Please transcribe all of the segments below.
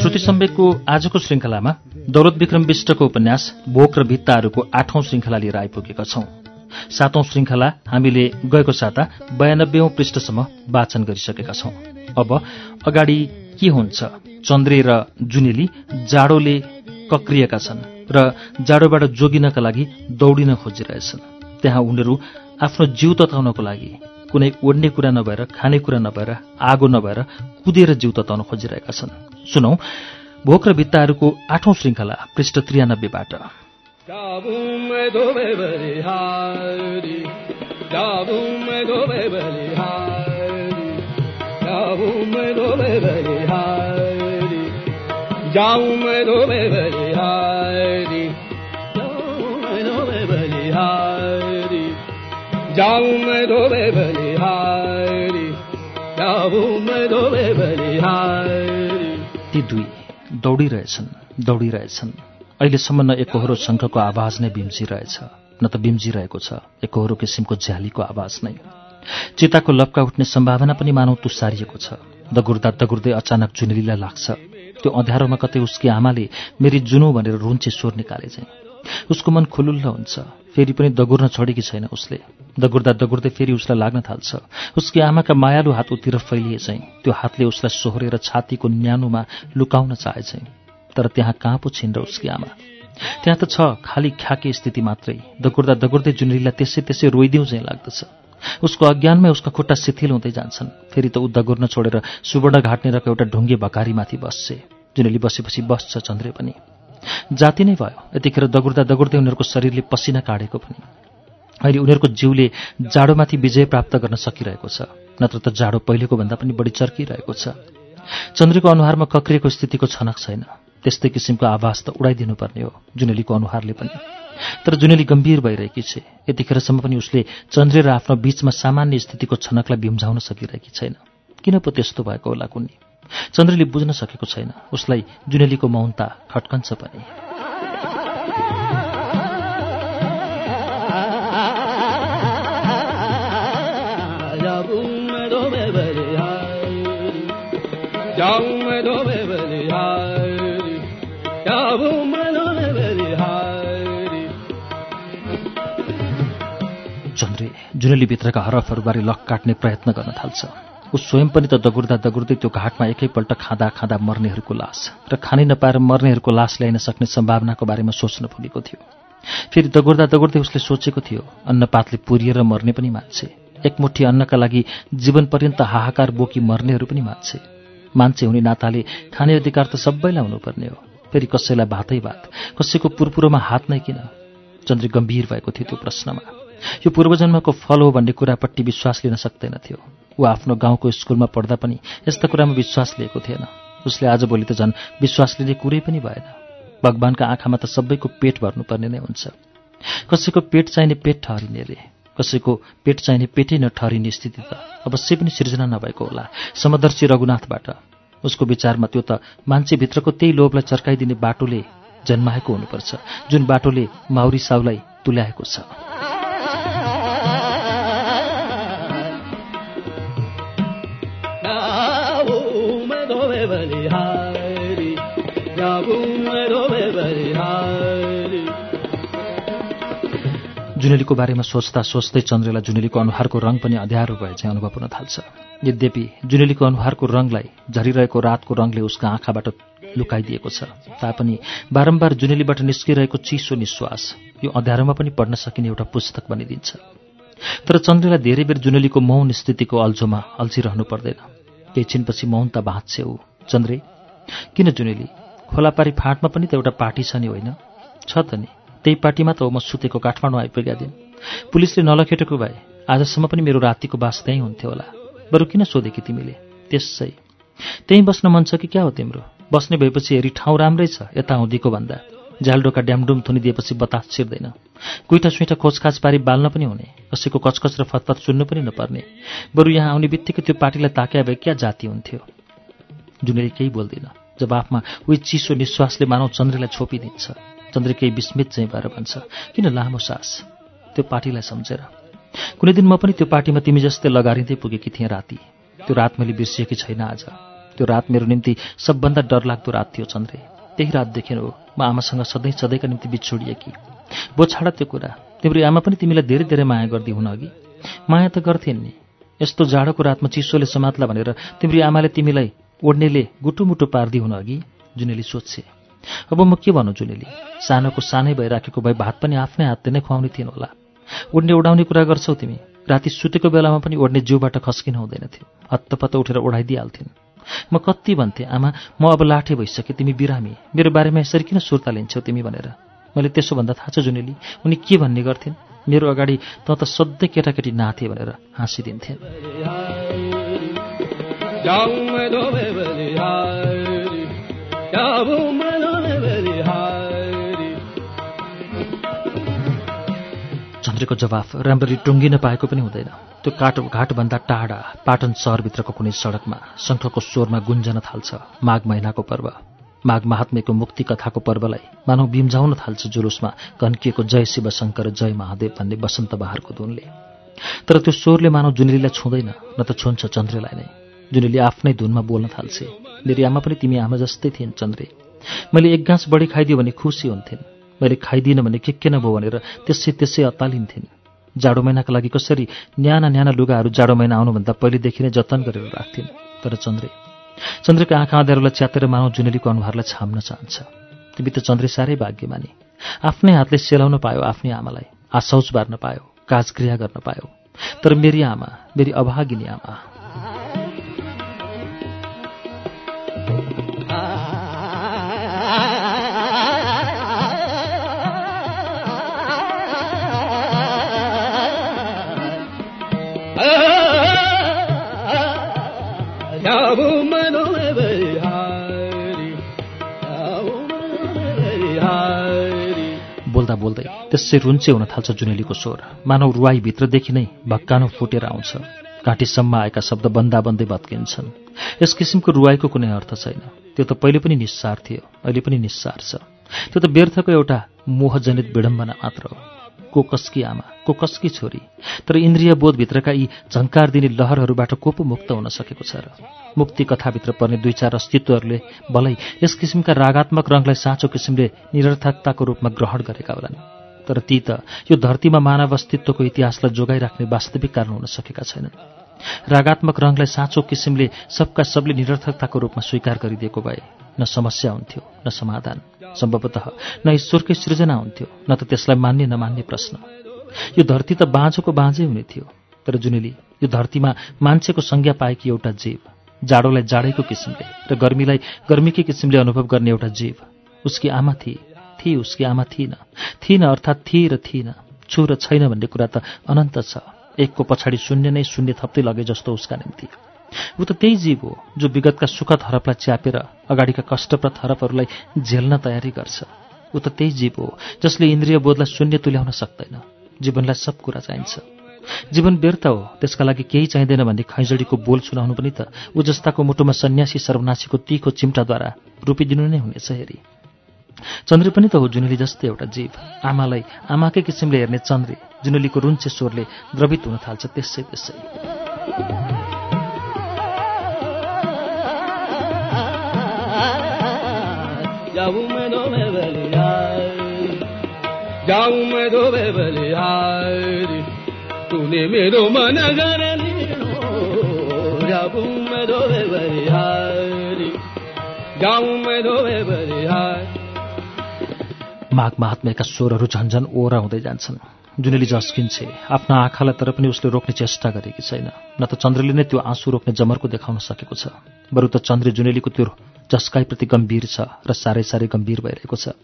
श्रुति सम्वेकको आजको श्रृङ्खलामा दौलत विक्रम विष्टको उपन्यास भोक र भित्ताहरूको आठौं श्रृङ्खला लिएर आइपुगेका छौं। सातौं श्रृङ्खला हामीले गएको साता बयानब्बेौं पृष्ठसम्म वाचन गरिसकेका छौं। अब अगाडि के हुन्छ? चन्द्रे र जुनेली जाडोले कक्रिएका छन् र जाडोबाट जोगिनका लागि दौडिन खोजिरहेछन्। त्यहाँ उनीहरू आफ्नो जिउ तताउनको लागि कुनै ओड्ने कुरा नभएर खाने कुरा नभएर आगो नभएर कुदेर जिउ तताउन खोजिरहेका छन्। सुनौ भोक र भित्ताहरूको आठौं श्रृङ्खला पृष्ठ त्रियानब्बेबाट। Dabum dabum dobe belihari, dabum dobe belihari. ती दुई दौडिरहेछन् दौडिरहेछन्। अहिलेसम्म न एकहोरो शङ्खको आवाज नै बिम्जिरहेछ न त बिम्जिरहेको छ एकहोरो किसिमको झ्यालीको आवाज नै। चिताको लप्का उठ्ने सम्भावना पनि मानव तुसारिएको छ। दगुर्दा दगुर्दै अचानक जुनेलीलाई लाग्छ। त्यो अँध्यारोमा कतै उसकी आमाले मेरी जुनु भनेर रुन्चे स्वर निकाले चाहिँ उसको मन खुलुल्ल हुन्छ। फेरि पनि दगुर्न छोडेकी छैन उसले। दगुर्दा दगुर्दै फेरि उसलाई लाग्न थाल्छ। उसकी आमाका मायालु हात उतिर फैलिए चाहिँ त्यो हातले उसलाई सोहोरेर छातीको न्यानोमा लुकाउन चाहे चाहिँ तर त्यहाँ कहाँ पो छिन् र उसकी आमा? त्यहाँ त छ खाली ख्याके स्थिति मात्रै। दगुर्दा दगुर्दै जुनेलीलाई त्यसै त्यसै रोइदिउँ चाहिँ लाग्दछ। उसको अज्ञानमै उसका खुट्टा शिथिल हुँदै जान्छन्। फेरि त ऊ दगुर्न छोडेर सुवर्ण घाट्नेरको एउटा ढुङ्गे भकारीमाथि बस्छे। जुनेली बसेपछि बस्छ चन्द्रे पनि। जाति नै भयो। यतिखेर दगुर्दा दगुर्दै उनीहरूको शरीरले पसिना काटेको पनि। अहिले उनीहरूको जिउले जाडोमाथि विजय प्राप्त गर्न सकिरहेको छ। नत्र त जाडो पहिलेको भन्दा पनि बढी चर्किरहेको छ। चन्द्रको अनुहारमा कक्रिएको स्थितिको छनक छैन। त्यस्तै किसिमको आवाज त उडाइदिनुपर्ने हो जुनेलीको अनुहारले पनि। तर जुनेली गम्भीर भइरहेकी छे। यतिखेरसम्म पनि उसले चन्द्रे र आफ्नो बीचमा सामान्य स्थितिको छनकलाई बिम्झाउन सकिरहेकी छैन। किन पो त्यस्तो भएको होला कुन्नी? चन्द्रले बुझ्न सकेको छैन उसलाई जुनेलीको मौनता खट्कन्छ पनि. चन्द्रे जुनेलीभित्रका हरफहरूबारे लक काट्ने प्रयत्न गर्न थाल्छ ऊ स्वयं पनि त दगुर्दा दगुर्दै त्यो घाटमा एकैपल्ट खाँदा खाँदा मर्नेहरूको लास र खानै नपाएर मर्नेहरूको लास ल्याइन सक्ने सम्भावनाको बारेमा सोच्न पुगेको थियो। फेरि दगुर्दा दगुर्दै उसले सोचेको थियो अन्नपातले पुरिएर मर्ने पनि मान्छे एकमुठी अन्नका लागि जीवन पर्यन्त हाहाकार बोकी मर्नेहरू पनि मान्छे। मान्छे हुने नाताले खाने अधिकार त सबैलाई हुनुपर्ने हो। फेरि कसैलाई भातै भात कसैको पुरपुरोमा हात नै किन? चन्द्री गम्भीर भएको थियो त्यो प्रश्नमा। यो पूर्वजन्मको फल हो भन्ने कुरापट्टि विश्वास लिन सक्दैनथ्यो ऊ आफ्नो गाउँको स्कुलमा पढ्दा पनि यस्ता कुरामा विश्वास लिएको थिएन। उसले आजभोलि त झन् विश्वास लिने कुरै पनि भएन। भगवान्का आँखामा त सबैको पेट भर्नुपर्ने नै हुन्छ। कसैको पेट चाहिने पेट ठहरिने रे। कसैको पेट चाहिने पेटै नठहरिने स्थिति त अवश्य पनि सिर्जना नभएको होला समदर्शी रघुनाथबाट। उसको विचारमा त्यो त मान्छेभित्रको त्यही लोभलाई चर्काइदिने बाटोले जन्माएको हुनुपर्छ जुन बाटोले माउरी साउलाई तुल्याएको छ। जुनेलीको बारेमा सोच्दा सोच्दै चन्द्रलाई जुनेलीको अनुहारको रङ पनि अँध्यारो भए चाहिँ अनुभव हुन थाल्छ। यद्यपि जुनेलीको अनुहारको रङलाई झरिरहेको रातको रङले उसका आँखाबाट लुकाइदिएको छ तापनि बारम्बार जुनेलीबाट निस्किरहेको चिसो निश्वास यो अँध्यारोमा पनि पढ्न सकिने एउटा पुस्तक बनिदिन्छ। तर चन्द्रलाई धेरै बेर जुनेलीको मौन स्थितिको अल्झोमा अल्झिरहनु पर्दैन। केही छिनपछि मौनता बाँच्छे ऊ। चन्द्रे किन जुनेली? खोलापारी फाँटमा पनि त एउटा पार्टी छ नि होइन? छ त नि। त्यही पार्टीमा त हो म सुतेको काठमाडौँ आइपुगेका दिन पुलिसले नलखेटेको भए आजसम्म पनि मेरो रातिको बास त्यहीँ हुन्थ्यो होला। बरु किन सोधेकी तिमीले? त्यसै। त्यहीँ बस्न मन छ कि क्या हो तिम्रो? बस्ने भएपछि हेरी ठाउँ राम्रै छ यता आउँदीको भन्दा। झ्यालडोका ड्यामडुम थुनिदिएपछि बतास छिर्दैन। कुइटा सुइटा खोजखाज पारी बाल्न पनि हुने कसैको कचकच र फतफत सुन्नु पनि नपर्ने। बरु यहाँ आउने बित्तिकै त्यो पार्टीलाई ताक्या भए क्या जाति हुन्थ्यो? जुनेले केही बोल्दिन। जब आफमा उही चिसो निश्वासले मानव चन्द्रलाई छोपिदिन्छ। चन्द्र केही विस्मित चाहिँ भएर भन्छ किन लामो सास? त्यो पार्टीलाई सम्झेर। कुनै दिन म पनि त्यो पार्टीमा तिमी जस्तै लगारिँदै पुगेकी थिएँ राति। त्यो रात मैले बिर्सिएकी छैन आज। त्यो रात मेरो निम्ति सबभन्दा डरलाग्दो रात थियो चन्द्रे। त्यही रातदेखि हो म आमासँग सधैँ सधैँका निम्ति बिछोडिएकी। बो छाड त्यो कुरा। तिम्रो आमा पनि तिमीलाई धेरै धेरै माया गर्दी हुन अघि। माया त गर्थेन् नि। यस्तो जाडोको रातमा चिसोले समात्ला भनेर तिम्रो आमाले तिमीलाई ओढ्नेले गुटुमुटु पार्दी अघि जुनेली सोध्छे अब म के भनौँ जुनेली सानोको सानै भइराखेको भए भात पनि आफ्नै हातले नै खुवाउने थिएन होला। ओढ्ने उडाउने कुरा गर्छौ तिमी। राति सुतेको बेलामा पनि ओढ्ने जिउबाट खस्किन हुँदैन थियो हत्तपत्त उठेर ओढाइदिइहाल्थिन् म कति भन्थेँ आमा म अब लाठे भइसकेँ तिमी बिरामी। मेरो बारेमा यसरी किन सुर्ता लिन्छौ तिमी भनेर? मैले त्यसो भन्दा थाहा छ जुनेली उनी के भन्ने गर्थिन्? मेरो अगाडि त त सधैँ केटाकेटी नाथे भनेर हाँसिदिन्थे चन्द्रको जवाफ राम्ररी टुङ्गिन पाएको पनि हुँदैन। त्यो काट घाटभन्दा टाढा पाटन सहरभित्रको कुनै सडकमा शङ्खको स्वरमा गुन्जन थाल्छ माघ महिनाको पर्व। माघ महात्मेको मुक्ति कथाको पर्वलाई मानव बिम्झाउन थाल्छ जुलुसमा कन्किएको जय शिव शङ्कर जय महादेव भन्ने वसन्त बहारको धुनले। तर त्यो स्वरले मानव जुनेलीलाई छुँदैन न त छुन्छ चन्द्रेलाई नै। जुनेली आफ्नै धुनमा बोल्न थाल्छे। मेरी आमा पनि तिमी आमा जस्तै थिइन् चन्द्रे। मैले एक गाँस बढी खाइदियो भने खुसी हुन्थिन्। मैले खाइदिनँ भने के के नभयो भनेर त्यसै त्यसै अत्तालिन्थिन्। जाडो महिनाका लागि कसरी न्याना न्याना लुगाहरू जाडो महिना आउनुभन्दा पहिलेदेखि नै जतन गरेर राख्थिन्। तर चन्द्रे चन्द्रका आँखा अँध्यारोलाई च्यातेर मानव जुनेलीको अनुहारलाई छाम्न चाहन्छ। तिमी त चन्द्रे साह्रै भाग्यमानी। आफ्नै हातले सेलाउन पायो आफ्नै आमालाई। आशौच बार्न पायो काजक्रिया गर्न पायो। तर मेरी आमा मेरी अभागिनी आमा बोल्दा त्यसै रुन्चे हुन थाल्छ जुनेलीको स्वर। मानव रुवाईभित्रदेखि नै भक्कानो फुटेर आउँछ। घाँटीसम्म आएका शब्द बन्दा बन्दै भत्किन्छन्। यस किसिमको रुवाईको कुनै अर्थ छैन। त्यो त पहिले पनि निस्सार थियो अहिले पनि निस्सार छ। त्यो त व्यर्थको एउटा मोहजनित विडम्बना मात्र हो। को कसकी आमा को कसकी छोरी। तर इन्द्रिय बोधभित्रका यी झङ्कार दिने लहरहरूबाट को मुक्त हुन सकेको छ र मुक्ति कथाभित्र पर्ने दुई चार अस्तित्वहरूले भलै यस किसिमका रागात्मक रङलाई साँचो किसिमले निरर्थकताको रूपमा ग्रहण गरेका होलान्। तर ती त यो धरतीमा मानव अस्तित्वको इतिहासलाई जोगाइराख्ने वास्तविक कारण हुन सकेका छैनन्। रागात्मक रङलाई साँचो किसिमले सबका सबले निरर्थकताको रूपमा स्वीकार गरिदिएको भए न समस्या हुन्थ्यो न समाधान। सम्भवतः न ईश्वरकै सृजना हुन्थ्यो न त त्यसलाई मान्ने नमान्ने प्रश्न। यो धरती त बाँझोको बाँझै हुने थियो तर जुनेली यो धरतीमा मान्छेको संज्ञा पाएकी एउटा जीव जाडोलाई जाडैको किसिमले र गर्मीलाई गर्मीकै किसिमले अनुभव गर्ने एउटा जीव उसकी आमा थिए थिए उसकी आमा थिइन थिइन अर्थात् थिए र थिइन छु र छैन भन्ने कुरा त अनन्त छ एकको पछाडि शून्य नै शून्य थप्दै लगे जस्तो उसका निम्ति। ऊ त त्यही जीव हो जो विगतका सुखद हरपलाई च्यापेर अगाडिका कष्टप्रद हरपहरूलाई झेल्न तयारी गर्छ। ऊ त त्यही जीव हो जसले इन्द्रिय बोधलाई शून्य तुल्याउन सक्दैन जीवनलाई सब कुरा चाहिन्छ। जीवन व्यर्थ हो त्यसका लागि केही चाहिँदैन भन्ने खैजडीको बोल सुनाउनु पनि त ऊ जस्ताको मुटुमा सन्यासी सर्वनाशीको तीखो चिम्टाद्वारा रोपिदिनु नै हुनेछ हेरी। चन्द्रे पनि त हो जुनेली जस्तै एउटा जीव। आमालाई आमाकै किसिमले हेर्ने चन्द्रे जुनेलीको रुन्चे स्वरले द्रवित हुन थाल्छ त्यसै त्यसै। जाऊं मैं मेरो मन माघ महात्मेका स्वरहरू झन्झन ओरा हुँदै जान्छन्। जुनेली झस्किन्छे आफ्ना आँखालाई तर पनि उसले रोक्ने चेष्टा गरेकी छैन। न त चन्द्रले नै त्यो आँसु रोक्ने जमर्को देखाउन सकेको छ। बरु त चन्द्रे जुनेलीको त्यो झस्काइप्रति गम्भीर छ र साह्रै साह्रै गम्भीर भइरहेको छ।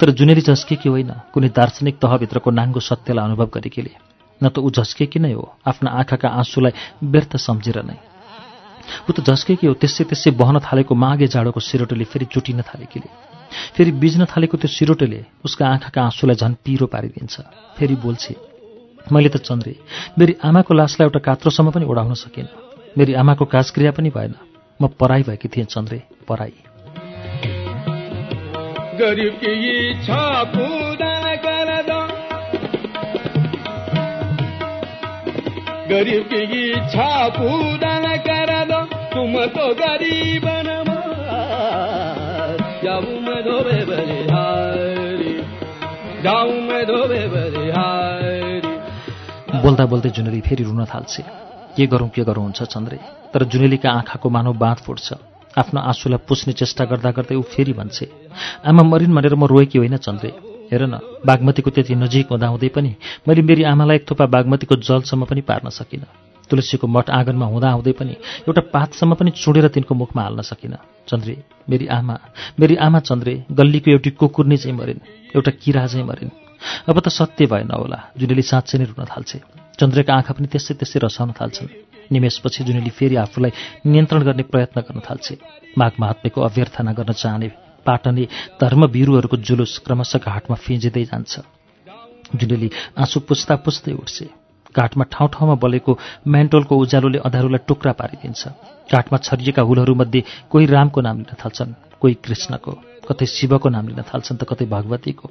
तर जुनेली झस्केकी होइन कुनै दार्शनिक तहभित्रको नाङ्गो सत्यलाई अनुभव गरेकीले न त ऊ झस्केकी नै हो आफ्ना आँखाका आँसुलाई व्यर्थ सम्झेर नै। ऊ त झस्के कि हो त्यसै त्यसै बहन थालेको मागे जाडोको सिरोटोले फेरि चुटिन थालेकीले। फेरि बिज्न थालेको त्यो सिरोटोले उसका आँखाका आँसुलाई झन् पिरो पारिदिन्छ। फेरि बोल्छे मैले त चन्द्रे मेरी आमाको लासलाई एउटा कात्रोसम्म पनि ओढाउन सकिनँ। मेरी आमाको काजक्रिया पनि भएन। म पराई भएकी थिएँ चन्द्रे पराई। बोल्दा बोल्दै जुनेली फेरि रुन थाल्छे। के गरौँ के गरौँ हुन्छ चन्द्रे? तर जुनेलीका आँखाको मानव बाँध फुट्छ। आफ्नो आँसुलाई पुस्ने चेष्टा गर्दा गर्दै ऊ फेरि भन्छे आमा मरिन् भनेर म रोएकी होइन चन्द्रे। हेर न बागमतीको त्यति नजिक हुँदाहुँदै पनि मैले मेरी आमालाई एक थोपा बागमतीको जलसम्म पनि पार्न सकिनँ। तुलसीको मठ आँगनमा हुँदाहुँदै पनि एउटा पातसम्म पनि चुडेर तिनको मुखमा हाल्न सकिनँ। चन्द्रे मेरी आमा मेरी आमा चन्द्रे गल्लीको एउटी कुकुर्नी चाहिँ मरिन् एउटा किरा चाहिँ मरिन्। अब त सत्य भएन होला जुनेली साँच्चै नै रुन थाल्छे। चन्द्रका आँखा पनि त्यसै त्यसै रसाउन थाल्छन्। निमेषपछि जुनेली फेरि आफूलाई नियन्त्रण गर्ने प्रयत्न गर्न थाल्छे। माघ महात्मेको अभ्यर्थना गर्न चाहने पाटने धर्मवीरुहरूको जुलुस क्रमशः घाटमा फिँजिँदै जान्छ। जुनेली आँसु पुस्ता पुस्दै उठ्छे। घाटमा ठाउँ ठाउँमा बलेको मेन्टोलको उज्यालोले अँधारोलाई टुक्रा पारिदिन्छ। घाटमा छरिएका हुलहरूमध्ये कोही रामको नाम लिन थाल्छन् कोही कृष्णको। कतै शिवको नाम लिन थाल्छन् त कतै भगवतीको।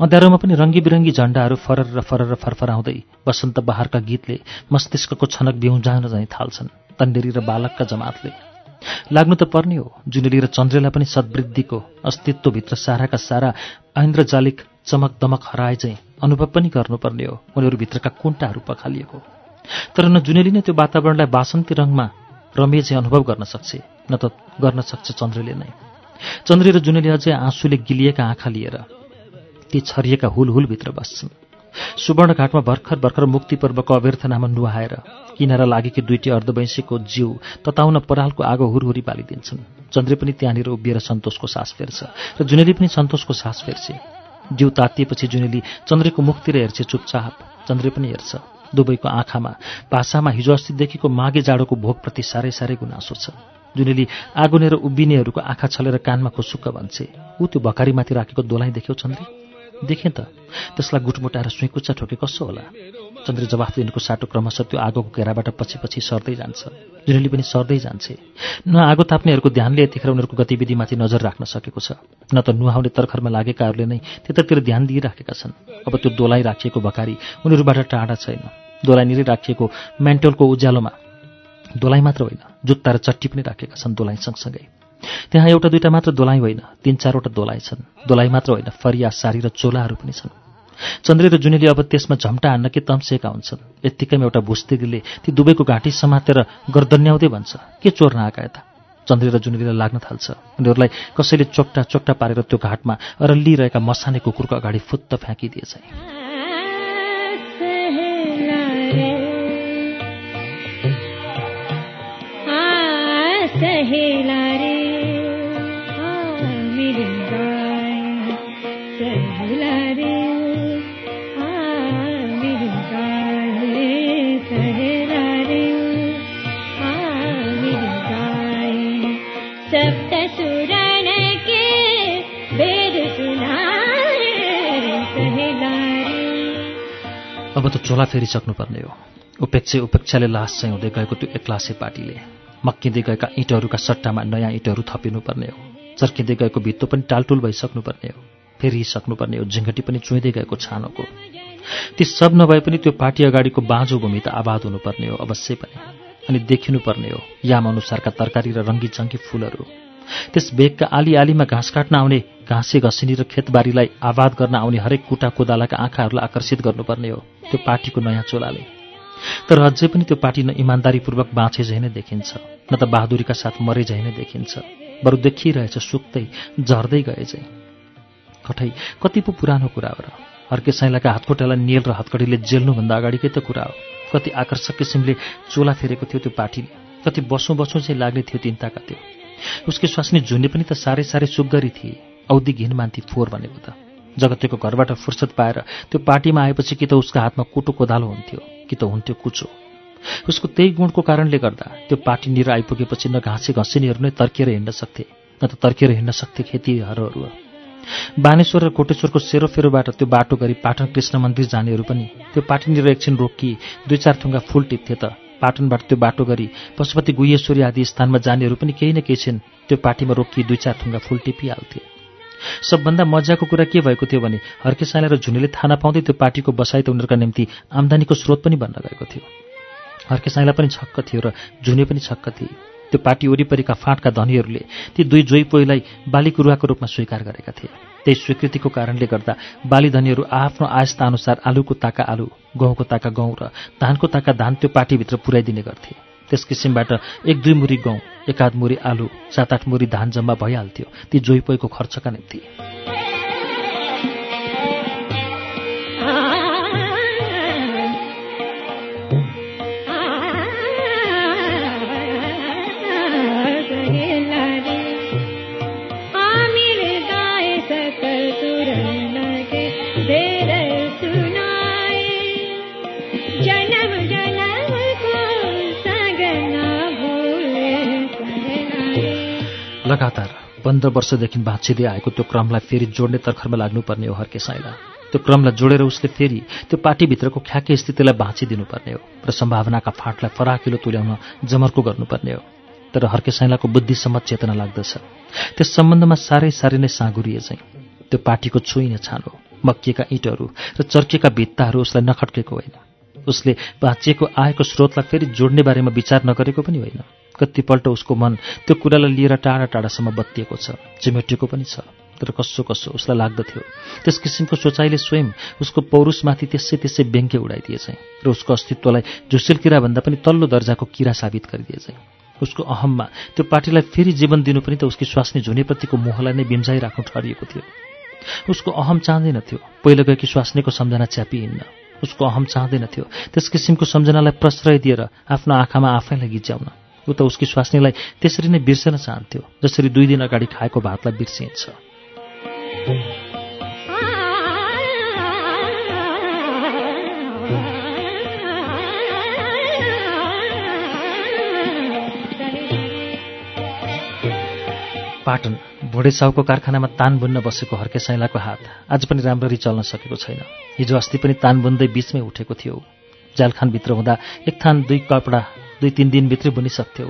अँध्यारोमा पनि रङ्गी बिरङ्गी झण्डाहरू फरर र फरर फरफराउँदै वसन्त बहारका गीतले मस्तिष्कको छनक बिउजान झैँ थाल्छन् तन्डेरी र बालकका जमातले। लाग्नु त पर्ने हो जुनेली र चन्द्रेलाई पनि सद्वृद्धिको अस्तित्वभित्र साराका सारा ऐन्द्रजालिक चमक दमक हराए चाहिँ अनुभव पनि गर्नुपर्ने हो उनीहरूभित्रका कुन्टाहरू पखालिएको। तर न जुनेली नै त्यो वातावरणलाई बासन्ती रङमा रमे चाहिँ अनुभव गर्न सक्छ न त गर्न सक्छ चन्द्रले नै। चन्द्रे र जुनेली अझै आँसुले गिलिएका आँखा लिएर ती छरिएका हुलहुलभित्र बस्छन्। सुवर्णघाटमा भर्खर भर्खर मुक्ति पर्वको अभ्यर्थनामा नुहाएर किनारा लागेकी दुईटी अर्धवैँसीको जिउ तताउन परालको आगो हुरहुरी पालिदिन्छन्। चन्द्रे पनि त्यहाँनिर उभिएर सन्तोषको सास फेर्छ र जुनेली पनि सन्तोषको सास फेर्छे। जिउ तातिएपछि जुनेली चन्द्रेको मुखतिर हेर्छे चुपचाप। चन्द्रे पनि हेर्छ। दुवैको आँखामा भाषामा हिजो अस्तिदेखिको मागे जाडोको भोगप्रति साह्रै साह्रै गुनासो छ। जुनेली आगोनेर उभिनेहरूको आँखा छलेर कानमा खुसुक्क भन्छे ऊ त्यो भकारीमाथि राखेको दोलाइ देख्यौ चन्द्रे? देखेँ त त्यसलाई गुटमुटाएर सुइकुच्चा ठोके कसो होला? चन्द्र जवाफ दिनुको साटो क्रमशः त्यो आगोको घेराबाट पछि पछि सर्दै जान्छ। जुनेली पनि सर्दै जान्छे। न आगो ताप्नेहरूको ध्यानले यतिखेर उनीहरूको गतिविधिमाथि नजर राख्न सकेको छ। न त नुहाउने तर्खरमा लागेकाहरूले नै त्यतातिर ध्यान दिइराखेका छन्। अब त्यो दोलाइ राखिएको भकारी उनीहरूबाट टाढा छैन। दोलाइनिरै राखिएको मेन्टलको उज्यालोमा दोलाइ मात्र होइन जुत्ता र चट्टी पनि राखेका छन् दोलाइ सँगसँगै। त्यहाँ एउटा दुईटा मात्र दोलाइ होइन तिन चारवटा दोलाइ छन्। दोलाइ मात्र होइन फरिया सारी र चोलाहरू पनि छन्। चन्द्रे र जुनेली अब त्यसमा झम्टा हान्न के तम्सेका हुन्छन्। यत्तिकैमा एउटा भुस्तिरीले ती दुवैको घाँटी समातेर गर्दन्याउँदै भन्छ के चोर्न आएका यता? चन्द्रे र जुनेलीलाई लाग्न थाल्छ। उनीहरूलाई कसैले चोक्टा चोक्टा पारेर त्यो घाटमा अरल्लिरहेका मसाने कुकुरको अगाडि फुत्त फ्याँकिदिएछ। सहेला त चोला फेरिसक्नुपर्ने हो। उपेक्षे उपेक्षाले लास चाहिँ हुँदै गएको त्यो एक्लासे पार्टीले। मक्किँदै गएका इँटहरूका सट्टामा नयाँ इँटहरू थपिनुपर्ने हो। चर्किँदै गएको भित्तो पनि टालटुल भइसक्नुपर्ने हो। फेरिसक्नुपर्ने हो। झिङ्गटी पनि चुइँदै गएको छानोको। ती सब नभए पनि त्यो पार्टी अगाडिको बाँझो भूमि त आबाद हुनुपर्ने हो अवश्य पनि। अनि देखिनुपर्ने हो। याम अनुसारका तरकारी र रङ्गी चङ्गी फूलहरू। त्यस बेगका आली आलीमा घाँस काट्न आउने घाँसे घसिनी र खेतबारीलाई आबाद गर्न आउने हरेक कुटा कोदालाका आँखाहरूलाई आकर्षित गर्नुपर्ने हो त्यो पार्टीको नयाँ चोलाले। तर अझै पनि त्यो पार्टी न इमान्दारीपूर्वक बाँचे झै नै देखिन्छ न त बहादुरीका साथ मरे झै नै देखिन्छ बरु देखिरहेछ सुक्दै झर्दै गए चाहिँ कठै कति पो पुरानो कुरा हो र। हर्के साइलाका हातखुट्टालाई नेल र हतकडीले जेल्नुभन्दा अगाडिकै त कुरा हो। कति आकर्षक किसिमले चोला फेरेको थियो त्यो पार्टीले कति बसौँ बसौँ चाहिँ लाग्ने थियो तिनताका त्यो। उसकी स्वास्नी झुन्ने पनि त साह्रै साह्रै सुग्गरी थिए। औधी घिन मान्थी फोहोर भनेको त। जगतेको घरबाट फुर्सद पाएर त्यो पार्टीमा आएपछि कि त उसको हातमा कुटो कोदालो हुन्थ्यो कि त हुन्थ्यो कुचो। उसको त्यही गुणको कारणले गर्दा त्यो पार्टीनिर आइपुगेपछि न घाँसे घसिनीहरू नै तर्किएर हिँड्न सक्थे न त तर्किएर हिँड्न सक्थे खेतीहरू बानेश्वर र कोटेश्वरको सेरोफेरोबाट त्यो बाटो गरी पाटन कृष्ण मन्दिर जानेहरू पनि त्यो पार्टीनिर एकछिन रोकिए दुई चार थुङ्गा फुल टिप्थे त पाटनबाट त्यो बाटो गरी पशुपति गुहेश्वरी आदि स्थानमा जानेहरू पनि केही न केही छिन् त्यो पार्टीमा रोकिए दुई चार थुङ्गा फुल टिपिहाल्थे। सबभन्दा मजाको कुरा के भएको थियो भने हर्के साले र झुनेले थाहा नपाउँदै त्यो पार्टीको बसाइ त उनीहरूका निम्ति आम्दानीको स्रोत पनि बन्न गएको थियो। हर्के साइला पनि छक्क थियो र झुने पनि छक्क थिए। त्यो पार्टी वरिपरिका फाँटका धनीहरूले ती दुई जोइ पोइलाई बालिकुरुवाको रूपमा स्वीकार गरेका थिए। त्यही स्वीकृतिको कारणले गर्दा बाली धनीहरू आफ्नो आयस्ता अनुसार आलुको ताका आलु गहुँको ताका गहुँ र धानको ताका धान त्यो पार्टीभित्र पुर्याइदिने गर्थे। त्यस किसिमबाट एक दुई मुरी गहुँ एकाध मुरी आलु सात आठ मुरी धान जम्मा भइहाल्थ्यो। ती जोइपोइको खर्चका निम्ति। लगातार पन्ध्र वर्षदेखि भाँचिँदै आएको त्यो क्रमलाई फेरि जोड्ने तर्खरमा लाग्नुपर्ने हो हर्के साइला त्यो क्रमलाई जोडेर उसले फेरि त्यो पार्टीभित्रको ख्याके स्थितिलाई भाँचिदिनुपर्ने हो र सम्भावनाका फाँटलाई फराकिलो तुल्याउन जमर्को गर्नुपर्ने हो। तर हर्के साइलाको बुद्धिसम्म चेतना लाग्दछ। त्यस सम्बन्धमा साह्रै साह्रै नै साँगुरिए चाहिँ त्यो पार्टीको छुइने छानो मक्किएका इँटहरू र चर्किएका भित्ताहरू उसलाई नखट्केको होइन। उसले भाँचिएको आएको स्रोतलाई फेरि जोड्ने बारेमा विचार नगरेको पनि होइन। कतिपल्ट उसको मन त्यो कुरालाई लिएर टाढा टाढासम्म बत्तिएको छ चिमेटिएको पनि छ। तर कसो कसो उसलाई लाग्दथ्यो। त्यस किसिमको सोचाइले स्वयं उसको पौरुषमाथि त्यसै त्यसै बेङ्के उडाइदिए चाहिँ र उसको अस्तित्वलाई झुसेल किराभन्दा पनि तल्लो दर्जाको किरा साबित गरिदिए चाहिँ। उसको अहममा त्यो पार्टीलाई फेरि जीवन दिनु पनि त उसकी स्वास्नी झुनेप्रतिको मोहलाई नै बिम्जाइराख्नु ठहरिएको थियो। उसको अहम चाहँदैनथ्यो पहिलो गएकी स्वास्नीको सम्झना च्यापिहिन्न उसको अहम चाहँदैनथ्यो त्यस किसिमको सम्झनालाई प्रश्रय दिएर आफ्नो आँखामा आफैलाई गिज्याउन ऊ त उसकी स्वास्नीलाई त्यसरी नै बिर्सन चाहन्थ्यो जसरी दुई दिन अगाडि खाएको भातलाई बिर्सिन्छ। पाटन भोडेसाउको कारखानामा तान बुन्न बसेको हर्के साइलाको हात आज पनि राम्ररी चल्न सकेको छैन। हिजो अस्ति पनि तान बुन्दै बिचमै उठेको थियो। जालखानभित्र हुँदा एक थान दुई कपडा दुई तिन दिनभित्रै बुनिसक्थ्यो।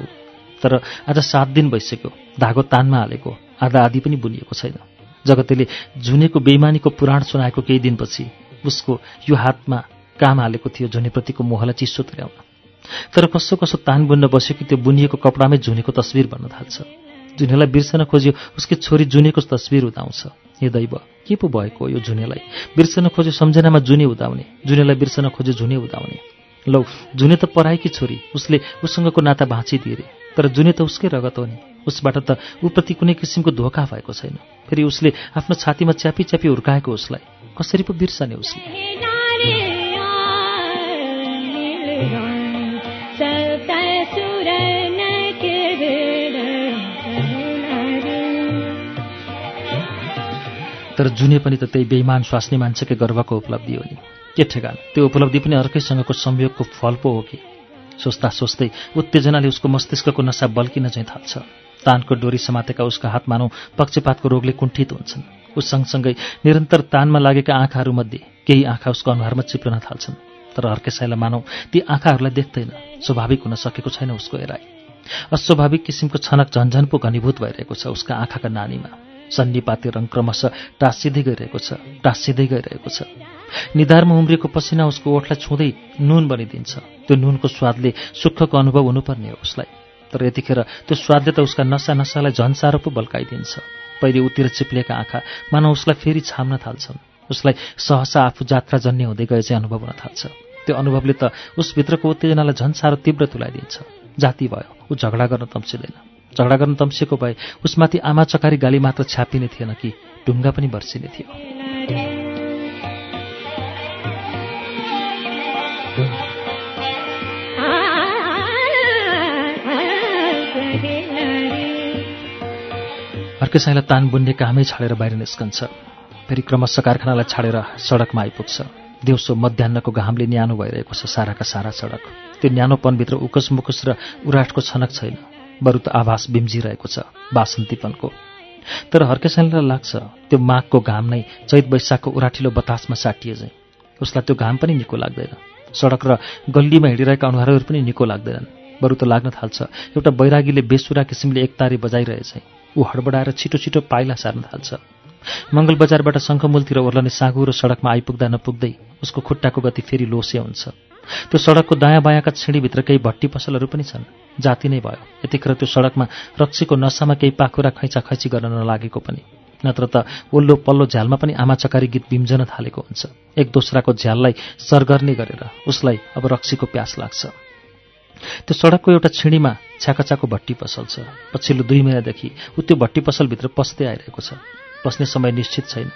तर आज सात दिन भइसक्यो। धागो तानमा हालेको आधा आधी पनि बुनिएको छैन। जगतेले झुनेको बेइमानीको पुराण सुनाएको केही दिनपछि उसको यो हातमा काम हालेको थियो झुनेप्रतिको मोहलाई चिसो तुल्याउन। तर कसो कसो तान बुन्न बस्यो कि त्यो बुनिएको कपडामै झुनेको तस्विर बन्न थाल्छ। झुनेलाई बिर्सन खोज्यो उसकी छोरी जुनेको तस्विर उदाउँछ। हे दैव के पो भएको यो झुनेलाई? बिर्सन खोज्यो सम्झनामा जुने उदाउने जुनेलाई बिर्सन खोज्यो झुने उदाउने। लौ जुने त पराएकी छोरी उसले उसँगको नाता भाँचिदिए तर जुने त उसकै रगत हो नि। उसबाट त ऊप्रति कुनै किसिमको धोका भएको छैन। फेरि उसले आफ्नो छातीमा च्यापी च्यापी हुर्काएको उसलाई। कसरी पो बिर्सने उसले। तर जुने पनि त त्यही बेइमान स्वास्नी मान्छेकै गर्वको उपलब्धि हो नि। के ठेगान? त्यो उपलब्धि पनि अर्कैसँगको संयोगको फल पो हो कि? सोच्दा सोच्दै उत्तेजनाले उसको मस्तिष्कको नसा बल्किन चाहिँ थाल्छ। तानको डोरी समातेका उसका हात मानौ पक्षपातको रोगले कुण्ठित हुन्छन्। उस सँगसँगै निरन्तर तानमा लागेका आँखाहरूमध्ये केही आँखा उसको अनुहारमा चिप्लन थाल्छन्। तर अर्केसाईलाई मानौ ती आँखाहरूलाई देख्दैन। स्वाभाविक हुन सकेको छैन उसको हेराइ अस्वाभाविक किसिमको छनक झन्झन पो घनीभूत भइरहेको छ उसका आँखाका नानीमा। सन्निपाती रङ क्रमशः टाँसिँदै गइरहेको छ टाँसिँदै गइरहेको छ। निधारमा उम्रिएको पसिना उसको ओठलाई छुँदै नुन बनिदिन्छ। त्यो नुनको स्वादले सुखको अनुभव हुनुपर्ने हो उसलाई। तर यतिखेर त्यो स्वादले त उसका नसा नसालाई झन् साह्रो पो बल्काइदिन्छ। पहिले उतिर चिप्लेका आँखा मानव उसलाई फेरि छाम्न थाल्छन्। उसलाई सहसा आफू जात्रा जन्य हुँदै गए चाहिँ अनुभव हुन थाल्छ। त्यो अनुभवले त उसभित्रको उत्तेजनालाई झन् साह्रो तीव्र तुलाइदिन्छ। जाति भयो ऊ झगडा गर्न तम्सिँदैन। झगडा गर्न तम्सिएको भए उसमाथि आमा चकारी गाली मात्र छ्यापिने थिएन कि ढुङ्गा पनि बर्सिने थियो। अर्कै साइलाई तान बुन्ने कामै छाडेर बाहिर निस्कन्छ। फेरि क्रमशः कारखानालाई छाडेर सडकमा आइपुग्छ। दिउँसो मध्याहको घामले न्यानो भइरहेको छ साराका सारा सडक। त्यो न्यानोपनभित्र उकुस मुकुस र उराटको छनक छैन। बरु त आभास बिम्जिरहेको छ बासन्तीपनको तर हर्केसानीलाई लाग्छ त्यो माघको घाम नै चैत वैशाखको उराठिलो बतासमा साटिए चाहिँ उसलाई त्यो घाम पनि निको लाग्दैन। सडक र गल्लीमा हिँडिरहेका अनुहारहरू पनि निको लाग्दैनन्। बरु त लाग्न थाल्छ एउटा बैरागीले बेसुरा किसिमले एकतारी बजाइरहेछ ऊ हडबडाएर छिटो छिटो पाइला सार्न थाल्छ। मङ्गल बजारबाट शङ्खमूलतिर ओर्लने साँगु र सडकमा आइपुग्दा नपुग्दै उसको खुट्टाको गति फेरि लोसे हुन्छ। त्यो सडकको दायाँ बायाँका छिँडीभित्र केही भट्टी पसलहरू पनि छन्। जाति नै भयो। यतिखेर त्यो सडकमा रक्सीको नसामा केही पाखुरा खैँचाखैँची गर्न नलागेको पनि। नत्र त ओल्लो पल्लो झ्यालमा पनि आमा चकारी गीत बिम्जन थालेको हुन्छ। एक दोस्राको झ्याललाई सरगर्ने गरेर उसलाई अब रक्सीको प्यास लाग्छ। त्यो सडकको एउटा छिँडीमा छ्याकाचाको भट्टी पसल छ। पछिल्लो दुई महिनादेखि ऊ त्यो भट्टी पसलभित्र पस्दै आइरहेको छ। पस्ने समय निश्चित छैन।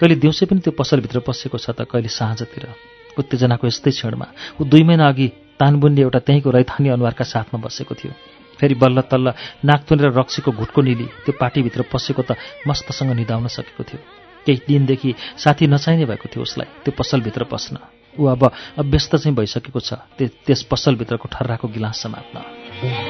कहिले दिउँसै पनि त्यो पसलभित्र पसेको छ त कहिले साँझतिर। उत्तेजनाको यस्तै क्षणमा ऊ दुई महिना अघि तानबुन्ने एउटा त्यहीँको रैथानी अनुहारका साथमा बसेको थियो। फेरि बल्ल तल्ल नाक रक्सीको घुटको निली त्यो पार्टीभित्र पसेको त मस्तसँग निदाउन सकेको थियो। केही दिनदेखि साथी नचाहिने भएको थियो उसलाई त्यो पसलभित्र पस्न। ऊ अब अभ्यस्त चाहिँ भइसकेको छ त्यस पसलभित्रको ठर्राको गिलास समात्न।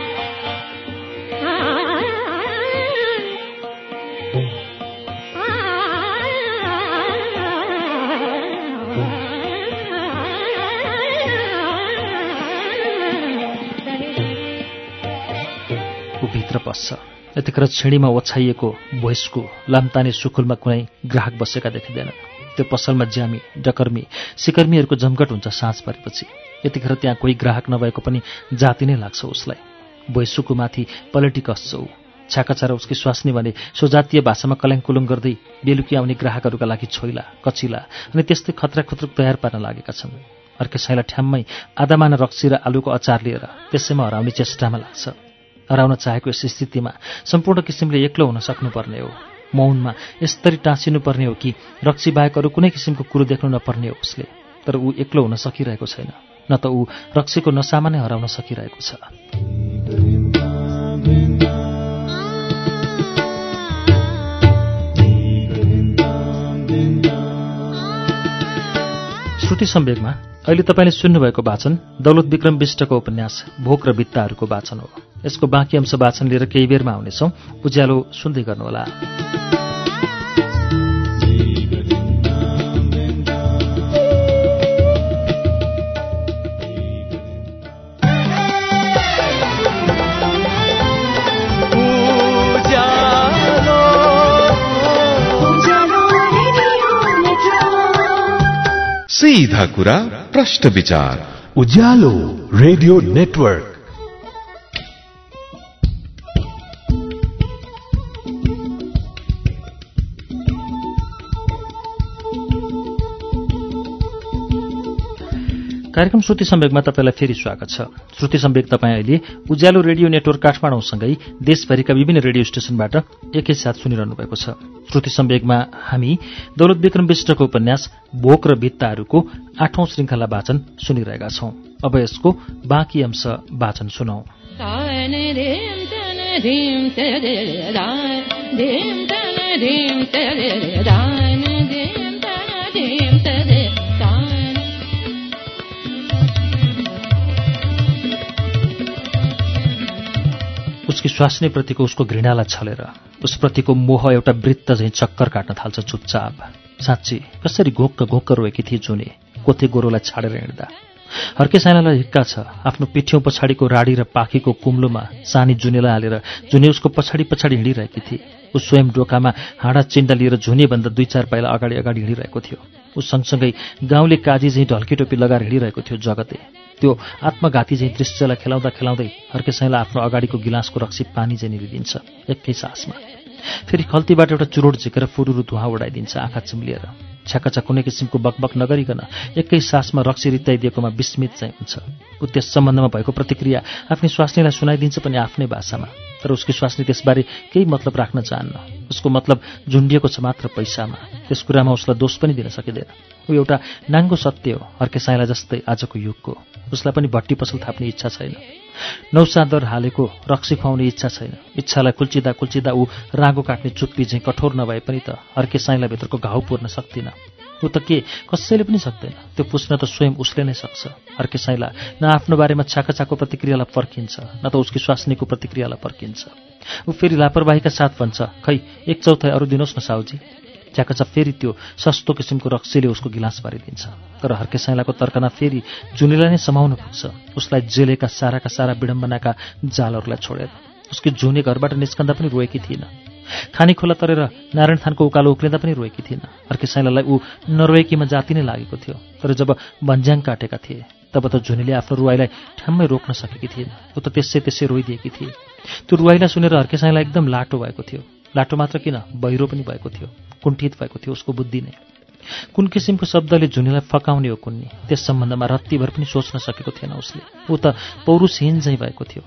भित्र पस्छ यतिखेर छिँडीमा ओछ्याइएको भोइसको लाम्ताने सुकुलमा कुनै ग्राहक बसेका देखिँदैन। त्यो पसलमा ज्यामी डकर्मी सिकर्मीहरूको जमघट हुन्छ साँझ परेपछि। यतिखेर त्यहाँ कोही ग्राहक नभएको पनि जाति नै लाग्छ उसलाई। भोइसुको माथि पलेटी कस्छ। ऊ छ्याकाछारा उसकी स्वास्नी भने स्वजातीय भाषामा कल्याङकुलुङ गर्दै बेलुकी आउने ग्राहकहरूका लागि छोइला कचिला अनि त्यस्तै खतरा खुत्रुक तयार पार्न लागेका छन्। अर्कै साइला ठ्याम्मै आधामाना रक्सी र आलुको अचार लिएर त्यसैमा हराउने चेष्टामा लाग्छ। हराउन चाहेको यस स्थितिमा सम्पूर्ण किसिमले एक्लो हुन सक्नुपर्ने हो। मौनमा यसरी टाँसिनुपर्ने हो कि रक्सी बाहेक अरू कुनै किसिमको कुरो देख्नु नपर्ने हो उसले। तर ऊ एक्लो हुन सकिरहेको छैन। न त ऊ रक्सीको नसामा नै हराउन सकिरहेको छ। श्रुति सम्वेकमा अहिले तपाईँले सुन्नुभएको वाचन दौलत विक्रम विष्टको उपन्यास भोक र भित्ताहरूको वाचन हो। यसको बाँकी अंश वाचन लिएर केही बेरमा आउनेछौँ। उज्यालो सुन्दै गर्नुहोला। सीधा कुरा प्रश्न विचार। Ujyaalo radio network. कार्यक्रम श्रुति सम्वेकमा तपाईँलाई फेरि स्वागत छ। श्रुति सम्वेक तपाईँ अहिले उज्यालो रेडियो नेटवर्क काठमाडौँसँगै देशभरिका विभिन्न रेडियो स्टेशनबाट एकैसाथ सुनिरहनु भएको छ। श्रुति सम्वेकमा हामी दौलत विक्रम विष्टको उपन्यास भोक र भित्ताहरूको आठौं श्रृङ्खला वाचन सुनिरहेका छौं। अब यसको बाँकी अंश वाचन सुनौ। उसकी स्वास्नीप्रतिको उसको घृणालाई छलेर उसप्रतिको मोह एउटा वृत्त झैँ चक्कर काट्न थाल्छ चुपचाप। साँच्ची कसरी घोक्क घोक्क रोएकी थिए जुने कोथे गोरोलाई छाडेर हिँड्दा। हर्के सानालाई हिक्का छ आफ्नो पिठ्यौँ पछाडिको राडी र पाखीको कुम्लोमा सानी जुनेलाई हालेर जुने उसको पछाडि पछाडि हिँडिरहेकी थिए ऊ स्वयं डोकामा हाँडा चिन्डा लिएर झुनेभन्दा दुई चार पाइला अगाडि अगाडि हिँडिरहेको थियो। ऊ सँगसँगै गाउँले काजी झैँ ढल्की टोपी लगाएर हिँडिरहेको थियो जगते। त्यो आत्मघाती चाहिँ दृश्यलाई खेलाउँदा खेलाउँदै हर्के साईलाई आफ्नो अगाडिको गिलासको रक्सी पानी चाहिँ निलिदिन्छ एकै सासमा। फेरि खल्तीबाट एउटा चुरोट झिकेर फुरुरु धुवा उडाइदिन्छ आँखा चिम्लिएर। छ्याकाछा कुनै किसिमको बकबक नगरिकन एकै सासमा रक्सी रित्ताइदिएकोमा विस्मित चाहिँ हुन्छ। ऊ त्यस सम्बन्धमा भएको प्रतिक्रिया आफ्नै स्वास्नीलाई सुनाइदिन्छ पनि आफ्नै भाषामा। तर उसकी स्वास्नी त्यसबारे केही मतलब राख्न चाहन्न। उसको मतलब झुन्डिएको छ मात्र पैसामा। त्यस कुरामा उसलाई दोष पनि दिन सकिँदैन। ऊ एउटा नाङ्गो सत्य हो अर्के साइला जस्तै आजको युगको। उसलाई पनि भट्टी पसल थाप्ने इच्छा छैन। नौसादर हालेको रक्सी खुवाउने इच्छा छैन। इच्छालाई कुल्चिँदा कुल्चिँदा ऊ रागो काट्ने चुप्पी चाहिँ कठोर नभए पनि त अर्के साइला भित्रको घाउ पुर्न सक्दिन ऊ त के? कसैले पनि सक्दैन। त्यो पुस्न त स्वयं उसले नै सक्छ। अर्के साइला न आफ्नो बारेमा छाकाछाको प्रतिक्रियालाई पर्खिन्छ न त उसकी स्वास्नीको प्रतिक्रियालाई पर्खिन्छ। ऊ फेरि लापरवाहीका साथ भन्छ खै एक चौथाइ अरू दिनुहोस् न साउजी। च्याकाचा फेरि त्यो सस्तो किसिमको रक्सीले उसको गिलास भरिदिन्छ तर हर्के साइलाको तर्कना फेरि जुनीलाई नै समाउन पुग्छ। उसलाई जेलेका साराका सारा विडम्बनाका जालहरूलाई छोडेर। उसकी जुनी घरबाट निस्कँदा पनि रोएकी थिइन खानी खोला तरेर नारायण थानको उकालो उक्लिँदा पनि रोएकी थिइन। अर्के साइलालाई ऊ नरोएकीमा जाति नै लागेको थियो तर जब भन्ज्याङ काटेका थिए तब त झुनीले आफ्नो रुवाईलाई ठ्याम्मै रोक्न सकेकी थिएन ऊ त त्यसै त्यसै रोइदिएकी थिए। त्यो रुवाईलाई सुनेर हर्के साइलाई एकदम लाटो भएको थियो। लाटो मात्र किन? बहिरो पनि भएको थियो। कुण्ठित भएको थियो उसको बुद्धि नै। कुन किसिमको शब्दले झुनीलाई फकाउने हो कुन्नी त्यस सम्बन्धमा रत्तीभर पनि सोच्न सकेको थिएन उसले। ऊ त पौरुषहीन झैँ भएको थियो।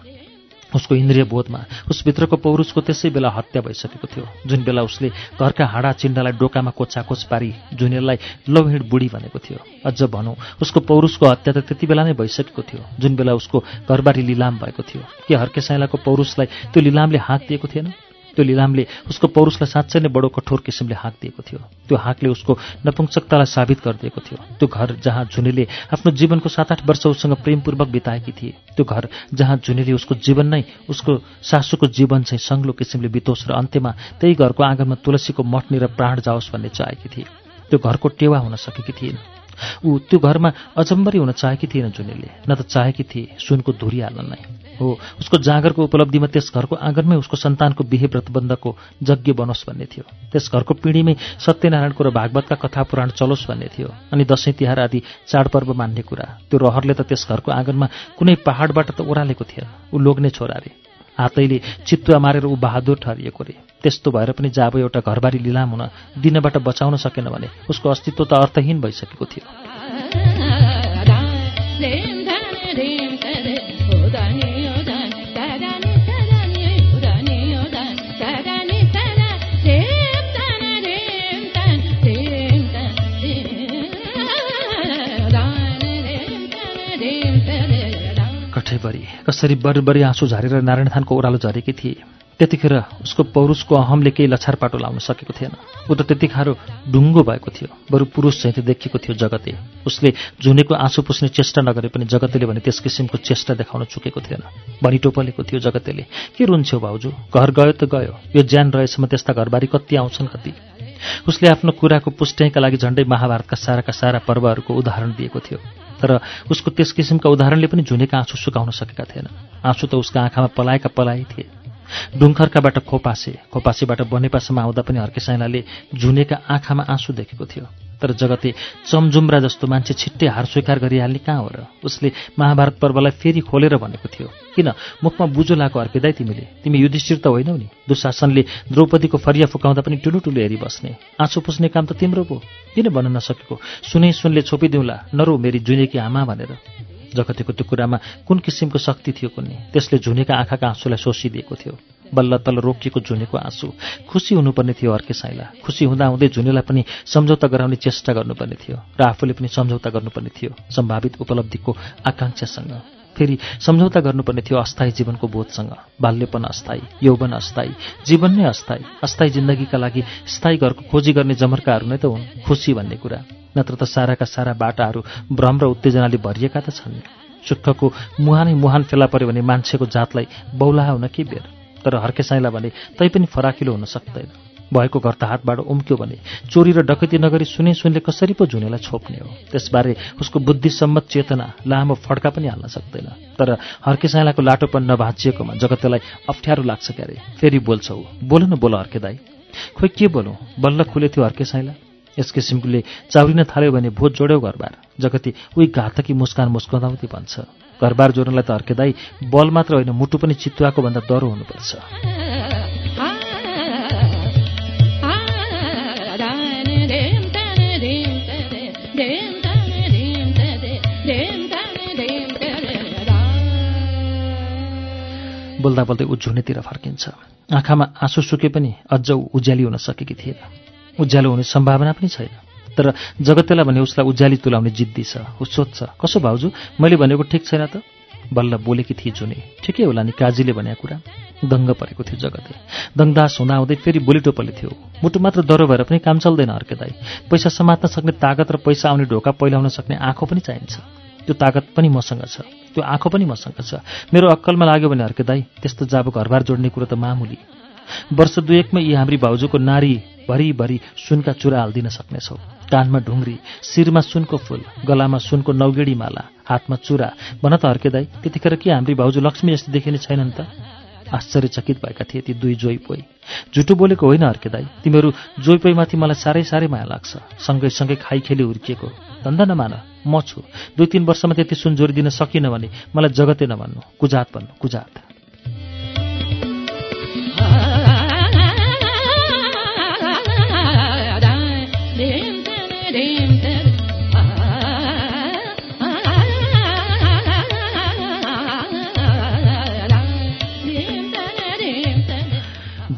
उसको इन्द्रिय बोधमा उसभित्रको पौरुषको त्यसै बेला हत्या भइसकेको थियो। जुन बेला उसले घरका हाडा चिन्डालाई डोकामा कोचाकोच पारी जुनेललाई लौहिड बुढी भनेको थियो। अझ भनौँ उसको पौरुषको हत्या त त्यति बेला नै भइसकेको थियो जुन बेला उसको घरबारी लिलाम भएको थियो। के हर्के साइलाको पौरुषलाई त्यो लिलामले हाँक दिएको थिएन? त्यो लिलामले उसको पौरुषलाई साँच्चै नै बडो कठोर किसिमले हाँक दिएको थियो। त्यो हाँकले उसको नपुंसकतालाई साबित गरिदिएको थियो। त्यो घर जहाँ झुनेले आफ्नो जीवनको सात आठ वर्ष उसँग प्रेमपूर्वक बिताएकी थिए त्यो घर जहाँ झुनेले उसको जीवन नै उसको सासूको जीवन चाहिँ सङ्ग्लो किसिमले बितोस् र अन्त्यमा त्यही घरको आँगनमा तुलसीको मट्नी र प्राण जाओस् भन्ने चाहेकी थिए। त्यो घरको टेवा हुन सकेकी थिएन ऊ त्यो घरमा अचम्बरी हुन चाहेकी थिएन जुनेले न त चाहेकी थिए सुनको धुरी हाल्न नै। हो उसको जागरको उपलब्धिमा त्यस घरको आँगनमै उसको सन्तानको बिहे व्रतबन्धको यज्ञ बनोस् भन्ने थियो। त्यस घरको पिँढीमै सत्यनारायणको र भागवतका कथा पुराण चलोस् भन्ने थियो अनि दसैँ तिहार आदि चाडपर्व मान्ने कुरा। त्यो रहरले त त्यस घरको आँगनमा कुनै पहाडबाट त ओह्रालेको थिएन। ऊ लोग्ने छोरा रे। हातैले चितुवा मारेर ऊ बहादुर ठहरिएको रे। त्यस्तो भएर पनि जाब एउटा घरबारी लिलाम हुन दिनबाट बचाउन सकेन भने उसको अस्तित्व त अर्थहीन भइसकेको थियो। कठैभरि कसरी बरबरी आँसु झारेर नारायण थानको ओह्रालो झरेकी थिए। त्यतिखेर उसको पौरुषको अहमले केही लछार पाटो लाउन सकेको थिएन। ऊ त त्यति खारो ढुङ्गो भएको थियो बरु पुरुष चाहिँ देखिएको थियो जगते। उसले झुनेको आँसु पुस्ने चेष्टा नगरे पनि जगतेले भने त्यस किसिमको चेष्टा देखाउन चुकेको थिएन। भनी टोपलेको थियो जगतेले। के रुन्थ्यो भाउजू? घर गयो त गयो। यो ज्यान रहेसम्म त्यस्ता घरबारी कति आउँछन् कति? उसले आफ्नो कुराको पुष्ट्याइका लागि झण्डै महाभारतका साराका सारा पर्वहरूको उदाहरण दिएको थियो। तर उसको त्यस किसिमका उदाहरणले पनि झुनेका आँसु सुकाउन सकेका थिएन। आँसु त उसका आँखामा पलाएका पलाइ थिए। डुङ्खर्काबाट खोपासे खोपासेबाट बनेपासम्म आउँदा पनि हर्के साइनाले झुनेका आँखामा आँसु देखेको थियो। तर जगते चमजुम्रा जस्तो मान्छे छिट्टै हार स्वीकार गरिहाल्ने कहाँ हो र? उसले महाभारत पर्वलाई फेरि खोलेर भनेको थियो। किन? मुखमा बुझो लाएको अर्पिँदै तिमीले। तिमी युधिष्ठिर त होइनौ नि। दुशासनले द्रौपदीको फरिया फुकाउँदा पनि टुलु टुलु हेरिबस्ने। आँसु पुस्ने काम त तिम्रो पो। किन भन्न नसकेको? सुनै सुनले छोपिदिउँला। नरो मेरी जुनेकी आमा भनेर। जगतेको त्यो कुरामा कुन किसिमको शक्ति थियो कुन्ने? त्यसले झुनेका आँखाका आँसुलाई सोसिदिएको थियो। बल्ल तल्ल रोकिएको झुनेको आँसु। खुसी हुनुपर्ने थियो अर्के साइला खुसी हुँदा हुँदै झुनेलाई पनि सम्झौता गराउने चेष्टा गर्नुपर्ने थियो र आफूले पनि सम्झौता गर्नुपर्ने थियो सम्भावित उपलब्धिको आकाङ्क्षासँग फेरि सम्झौता गर्नुपर्ने थियो अस्थायी जीवनको बोधसँग। बाल्यपन अस्थायी यौवन अस्थायी जीवन नै अस्थायी अस्थायी जिन्दगीका लागि स्थायी घरको खोजी गर्ने जमर्काहरू नै त हुन्। खुसी भन्ने कुरा। नत्र त साराका सारा बाटाहरू भ्रम र उत्तेजनाले भरिएका त छन्। सुखको मुहानै मुहान फेला पर्यो भने मान्छेको जातलाई बौलाहा हुन के बेर? तर हर्के साइला भने तै पनि फराकिलो हुन सक्दैन। भएको घर त हातबाट उम्क्यो भने चोरी र डकैती नगरी सुने सुनले कसरी पो झुनेलाई छोप्ने हो? त्यसबारे उसको बुद्धिसम्मत चेतना लामो फड्का पनि हाल्न सक्दैन। तर हर्के साइलाको लाटोपन नभाँचिएकोमा जगतलाई अप्ठ्यारो लाग्छ क्यारे। फेरि बोल्छौ। बोल न बोल हर्के दाई। खोइ के बोलौँ? बल्ल खुले थियो हर्के साइला यस किसिमले चाउरिन थाल्यो भने भोज जोड्यौ घरबार। जगती उही घातकी मुस्कान मुस्काउँदाउती भन्छ। घरबार जोड्नलाई त हर्केदाई बल मात्र होइन मुटु पनि चितुवाको भन्दा डह्रो हुनुपर्छ। बोल्दा बोल्दै ऊ झुनेतिर फर्किन्छ। आँखामा आँसु सुके पनि अझ उज्याली हुन सकेकी थिएन। उज्यालो हुने सम्भावना पनि छैन। तर जगतेलाई भने उसलाई उज्याली तुलाउने जिद्दी छ ऊ सोध्छ कसो भाउजू मैले भनेको ठिक छैन त? बल्ल बोलेकी थिए जुने। ठिकै होला नि काजीले भनेको कुरा। दङ्ग परेको थियो जगते दङदास हुँदा हुँदै फेरि बोली टोपले थियो मुटु मात्र डह्रो भएर पनि काम चल्दैन अर्के दाई। पैसा समात्न सक्ने तागत र पैसा आउने ढोका पहिलाउन सक्ने आँखो पनि चाहिन्छ। त्यो तागत पनि मसँग छ। त्यो आँखो पनि मसँग छ। मेरो अक्कलमा लाग्यो भने अर्के दाई त्यस्तो जाबो घरबार जोड्ने कुरो त मामुली। वर्ष दुएकमै यी हाम्री भाउजूको नारी भरिभरि सुनका चुरा हालिदिन सक्नेछौ। कानमा ढुङ्ग्री शिरमा सुनको फुल गलामा सुनको नौगेडी माला हातमा चुरा। भन त हर्के दाई त्यतिखेर के हाम्री भाउजू लक्ष्मी जस्तो देखिने छैनन् त? आश्चर्यचकित भएका थिए ती दुई जोइपोइ झुटो बोलेको होइन हर्के दाई तिमीहरू जोइपोइमाथि मलाई साह्रै साह्रै माया लाग्छ। सँगै सँगै खाइ खेली हुर्किएको। धन्दा नमान म छु। दुई तिन वर्षमा त्यति सुन जोडिदिन सकिनँ भने मलाई जगतै नभन्नु। कुजात भन्नु कुजात।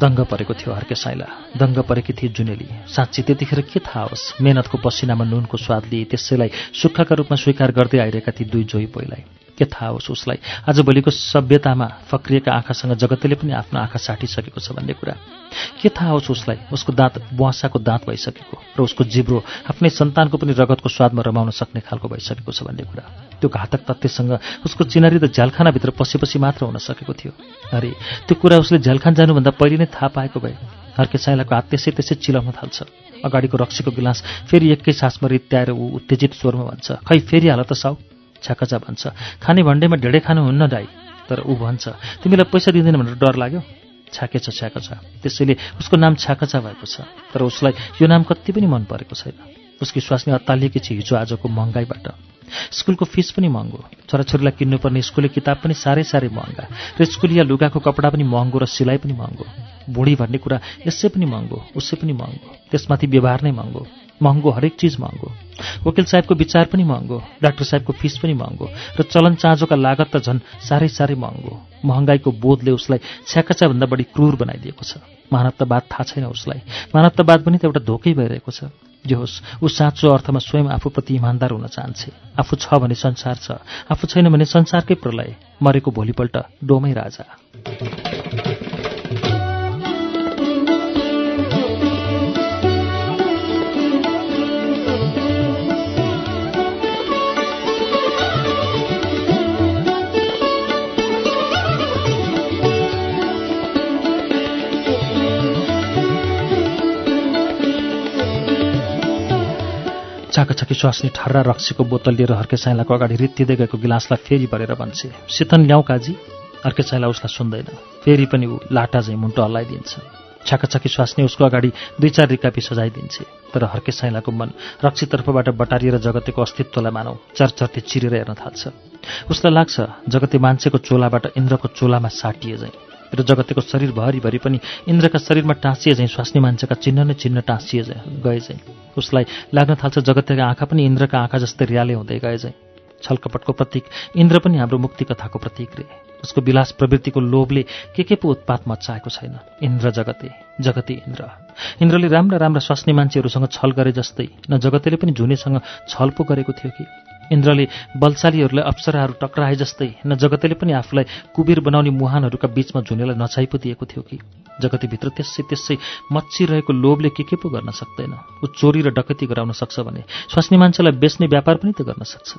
दङ्ग परेको थियो हर्के साइला दङ्ग परेकी थिए जुनेली। साँच्ची त्यतिखेर के थाहा होस् मेहनतको पसिनामा नुनको स्वाद लिए त्यसैलाई सुक्खाका रूपमा स्वीकार गर्दै आइरहेका ती दुई जोई पहिलाई के थाहा होस् उसलाई। आजभोलिको सभ्यतामा फक्रिएका आँखासँग जगतले पनि आफ्नो आँखा साटिसकेको छ भन्ने कुरा। के थाहा होस् उसलाई? उसको दाँत बुवासाको दाँत भइसकेको। र उसको जिब्रो आफ्नै सन्तानको पनि रगतको स्वादमा रमाउन सक्ने खालको भइसकेको छ भन्ने कुरा। त्यो घातक तथ्यसँग उसको चिनारी त झ्यालखानाभित्र पसेपछि मात्र हुन सकेको थियो। अरे त्यो कुरा उसले झ्यालखान जानुभन्दा पहिले नै थाहा पाएको भए। हर्के साइलाको हात त्यसै त्यसै चिलाउन थाल्छ। अगाडिको रक्सीको गिलास फेरि एकै सासमा रित्याएर ऊ उत्तेजित स्वरमा भन्छ। खै फेरि हाल त साउ। छ्याकचा भन्छ। खाने भन्डेमा ढेँडे खानुहुन्न दाई। तर ऊ भन्छ तिमीलाई पैसा दिँदैन भनेर डर लाग्यो? छ्याके छ छ्याक छ। त्यसैले उसको नाम छ्याकचा भएको छ। तर उसलाई यो नाम कति पनि मन परेको छैन। उसकी स्वास्नी अत्तालिएकी छ हिजो आजको महँगाईबाट। स्कुलको फिस पनि महँगो। छोराछोरीलाई किन्नुपर्ने स्कुले किताब पनि साह्रै साह्रै महँगा। र स्कुलिया लुगाको कपडा पनि महँगो र सिलाइ पनि महँगो। बुढी भन्ने कुरा यसै पनि महँगो उसै पनि महँगो। त्यसमाथि व्यवहार नै महँगो। महँगो हरेक चिज महँगो। वकिल साहेबको विचार पनि महँगो डाक्टर साहेबको फिस पनि महँगो र चलन चाँजोका लागत त झन् साह्रै साह्रै महँगो। महँगाईको बोधले उसलाई छ्याकचाभन्दा बढी क्रूर बनाइदिएको छ। मानवतावाद थाहा छैन उसलाई। मानवतावाद पनि त एउटा धोकै भइरहेको छ। जे होस् ऊ साँचो अर्थमा स्वयं आफूप्रति इमान्दार हुन चाहन्छे। आफू छ भने संसार छ आफू छैन भने संसारकै प्रलय। मरेको भोलिपल्ट डोमै राजा। चाकछकी स्वास्नी ठर्रा रक्सीको बोतल लिएर हर्के साइलाको अगाडि रित्तिँदै गएको गिलासलाई फेरि भरेर भन्छे सितन ल्याउ काजी। हर्के साइला उसलाई सुन्दैन। फेरि पनि ऊ लाटा झैँ मुन्टो हल्लाइदिन्छ। छाकाछकी स्वास्नी उसको अगाडि दुई चार रिकापी सजाइदिन्छे। तर हर्के साइलाको मन रक्सीतर्फबाट बटारिएर जगतेको अस्तित्वलाई मानौ चरचर्ती चिरेर हेर्न थाल्छ। उसलाई लाग्छ जगते मान्छेको चोलाबाट इन्द्रको चोलामा साटिए झैँ। र जगतेको शरीर भरिभरि पनि इन्द्रका शरीरमा टाँसिए झैँ स्वास्नी मान्छेका चिन्ह नै चिन्ह टाँसिए गए झैँ। उसलाई लाग्न थाल्छ जगतेका आँखा पनि इन्द्रका आँखा जस्तै रियाले हुँदै गए झैँ। छलकपटको प्रतीक इन्द्र पनि हाम्रो मुक्ति कथाको प्रतीक रे। उसको विलास प्रवृत्तिको लोभले के के पो उत्पात मचाएको छैन। इन्द्र जगते जगते इन्द्र। इन्द्रले राम्रा राम्रा स्वास्नी मान्छेहरूसँग छल गरे जस्तै न जगतेले पनि झुनेसँग छल पो गरेको थियो कि? इन्द्रले बलशालीहरूलाई अप्सराहरू टक्राए जस्तै न जगतेले पनि आफूलाई कुबेर बनाउने मुहानहरूका बीचमा झुनेलाई नछाइ पो दिएको थियो कि? जगतीभित्र त्यसै त्यसै मच्चिरहेको लोभले के के पो गर्न सक्दैन? ऊ चोरी र डकैती गराउन सक्छ भने स्वास्नी मान्छेलाई बेच्ने व्यापार पनि त गर्न सक्छ।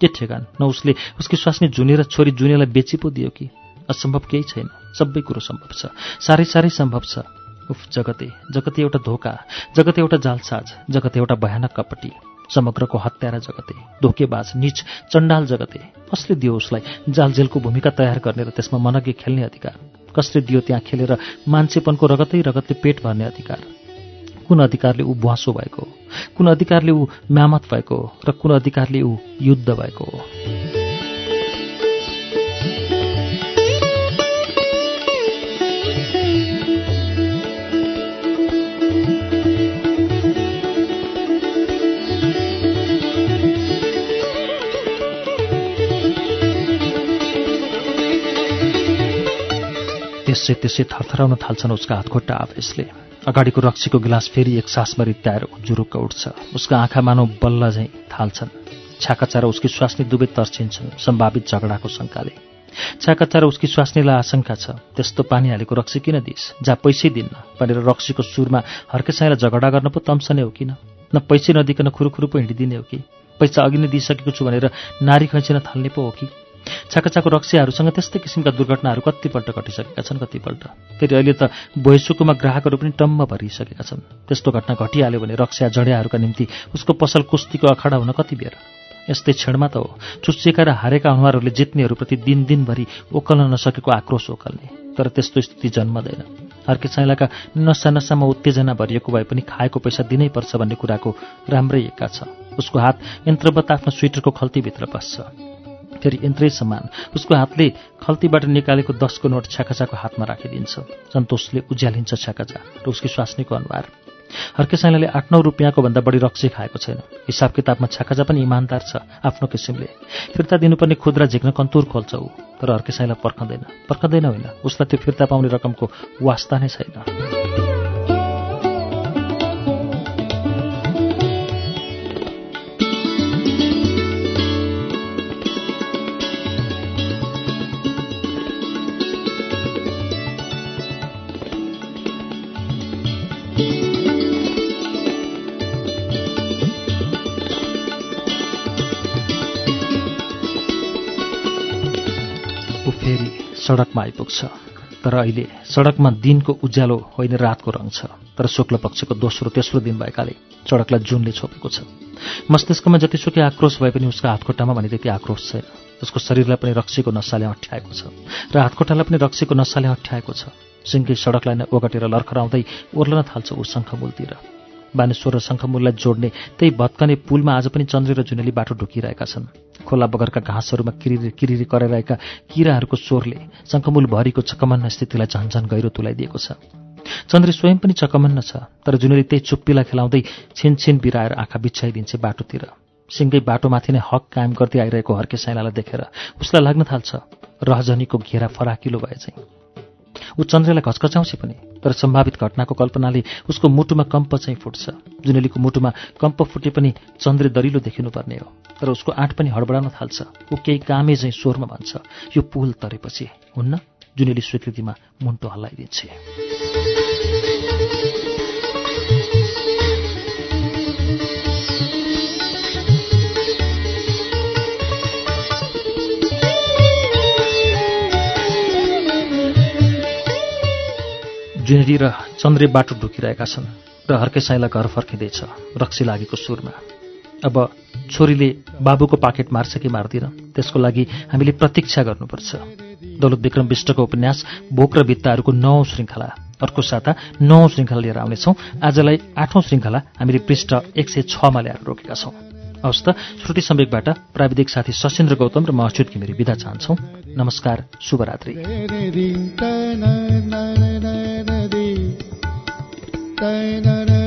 के ठेगान? न उसले उसकी स्वास्नी जुनेर छोरी जुनेलाई बेची पो दियो कि? असम्भव केही छैन। सबै कुरो सम्भव छ। साह्रै साह्रै सम्भव छ। उफ जगते जगते एउटा धोका जगते एउटा जालसाज जगते एउटा भयानक कपटी। समग्रको हत्यारा जगते धोकेबाज निच चण्डाल जगते। कसले दियो उसलाई? जालजेलको भूमिका तयार गर्ने र त्यसमा मनज्ञ खेल्ने अधिकार। कसले दियो त्यहाँ खेलेर मान्छेपनको रगतै रगतले पेट भर्ने अधिकार? कुन अधिकारले ऊ बुवासो भएको? कुन अधिकारले ऊ म्यामत भएको? र कुन अधिकारले ऊ युद्ध भएको? हो त्यसै त्यसै थरथराउन थाल्छन् उसका हातखुट्टा आवेशले। अगाडिको रक्सीको गिलास फेरि एक सासमा रित्याएर जुरुक्क उठ्छ। उसका आँखा मानव बल्ल झैँ थाल्छन्। छाकाचा र उसकी स्वास्नी दुवै तर्सिन्छन् सम्भावित झगडाको शङ्काले। र उसकी स्वास्नीलाई आशंका छ त्यस्तो पानी हालेको रक्सी किन दिइस्? जहाँ पैसै दिन्न। भनेर रक्सीको सुरमा हर्केसाईलाई झगडा गर्न पो तम्सने हो किन? न पैसै नदिकन खुरुखुरु पो हिँडिदिने हो कि? पैसा अघि नै दिइसकेको छु भनेर नारी खैँचिन थाल्ने पो हो कि? छाकाचाको रक्सीहरूसँग त्यस्तै किसिमका दुर्घटनाहरू कतिपल्ट घटिसकेका छन् कतिपल्ट। फेरि अहिले त बोइसुकुमा ग्राहकहरू पनि टम्म भरिसकेका छन्। त्यस्तो घटना घटिहाल्यो भने रक्सिया जड्याहरूका निम्ति उसको पसल कुस्तीको अखाडा हुन कति बेर? यस्तै क्षणमा त हो। चुच्चिएका र हारेका अनुहारहरूले जित्नेहरूप्रति दिन दिनभरि ओकल्न नसकेको आक्रोश ओकल्ने। तर त्यस्तो स्थिति जन्मदैन। अर्के साइलाका नसा नसामा उत्तेजना भरिएको भए पनि खाएको पैसा दिनै पर्छ भन्ने कुराको राम्रै एका छ। उसको हात यन्त्रवत आफ्नो स्वेटरको खल्तीभित्र बस्छ फेरि यन्त्रै समान। उसको हातले खल्तीबाट निकालेको दसको नोट छ्याकाचाको हातमा राखिदिन्छ। सन्तोषले उज्यालिन्छ छ्याकाचा र उसकी स्वास्नीको अनुहार। हर्के साइलाले आठ नौ रुपियाँको भन्दा बढी रक्सी खाएको छैन। हिसाब किताबमा छाकाजा पनि इमान्दार छ आफ्नो किसिमले। फिर्ता दिनुपर्ने खुद्रा झिक्न कन्तुर खोल्छ ऊ तर हर्के साइला पर्खँदैन। पर्खँदैन होइन। उसलाई त्यो फिर्ता पाउने रकमको वास्ता नै छैन। सडकमा आइपुग्छ। तर अहिले सडकमा दिनको उज्यालो होइन रातको रङ छ। तर शुक्ल पक्षको दोस्रो तेस्रो दिन भएकाले सडकलाई जुनले छोपेको छ। मस्तिष्कमा जतिसुकै आक्रोश भए पनि उसको हातखुट्टामा भने त्यति आक्रोश छैन। उसको शरीरलाई पनि रक्सीको नसाले अठ्याएको छ। र हातखुट्टालाई पनि रक्सीको नसाले अठ्याएको छ। सिङ्गी सडकलाई नै ओगटेर लर्खराउँदै ओर्लन थाल्छ ऊ शङ्खमूलतिर बानेश्वर र शङ्खमूललाई जोड्ने त्यही भत्कने पुलमा आज पनि चन्द्रे र जुनेली बाटो ढुकिरहेका छन्। खोला बगरका घाँसहरूमा किरिरी किरिरी कराइरहेका किराहरूको स्वरले शङ्खमूल भरिको चकमन्न स्थितिलाई झन्झन गहिरो तुलाइदिएको छ। चन्द्रे स्वयं पनि चकमन्न छ तर जुनेली त्यही चुप्पीलाई खेलाउँदै छिनछिन बिराएर आँखा बिछाइदिन्छे बाटोतिर। सिङ्गै बाटोमाथि नै हक कायम गर्दै आइरहेको हर्के साइलालाई देखेर उसलाई लाग्न थाल्छ रहजनीको घेरा फराकिलो भए चाहिँ ऊ चन्द्रलाई घचकचाउँछ पनि तर सम्भावित घटनाको कल्पनाले उसको मुटुमा कम्प चाहिँ फुट्छ जुनेलीको मुटुमा कम्प फुटे पनि चन्द्रे दरिलो देखिनुपर्ने हो तर उसको आँट पनि हडबडाउन थाल्छ ऊ केही कामे चाहिँ स्वरमा भन्छ यो पुल तरेपछि हुन्न? जुनेली स्वीकृतिमा मुन्टो हल्लाइदिन्छे। जुनेली र चन्द्रे बाटो ढुकिरहेका छन् र हर्के साइला घर फर्किँदैछ रक्सी लागेको सुरमा। अब छोरीले बाबुको पाकेट मार्छ कि मार्दिन त्यसको लागि हामीले प्रतीक्षा गर्नुपर्छ। दौलत विक्रम विष्टको उपन्यास भोक र भित्ताहरूको नौ श्रृङ्खला अर्को साता नौ श्रृङ्खला लिएर आउनेछौँ। आजलाई आठौँ श्रृङ्खला हामीले पृष्ठ एक सय छमा ल्याएर रोकेका छौँ। हवस् त श्रुति सम्वेकबाट प्राविधिक साथी सशेन्द्र गौतम र म अच्युत घिमिरी विदा चाहन्छौँ। नमस्कार शुभरात्रि। तन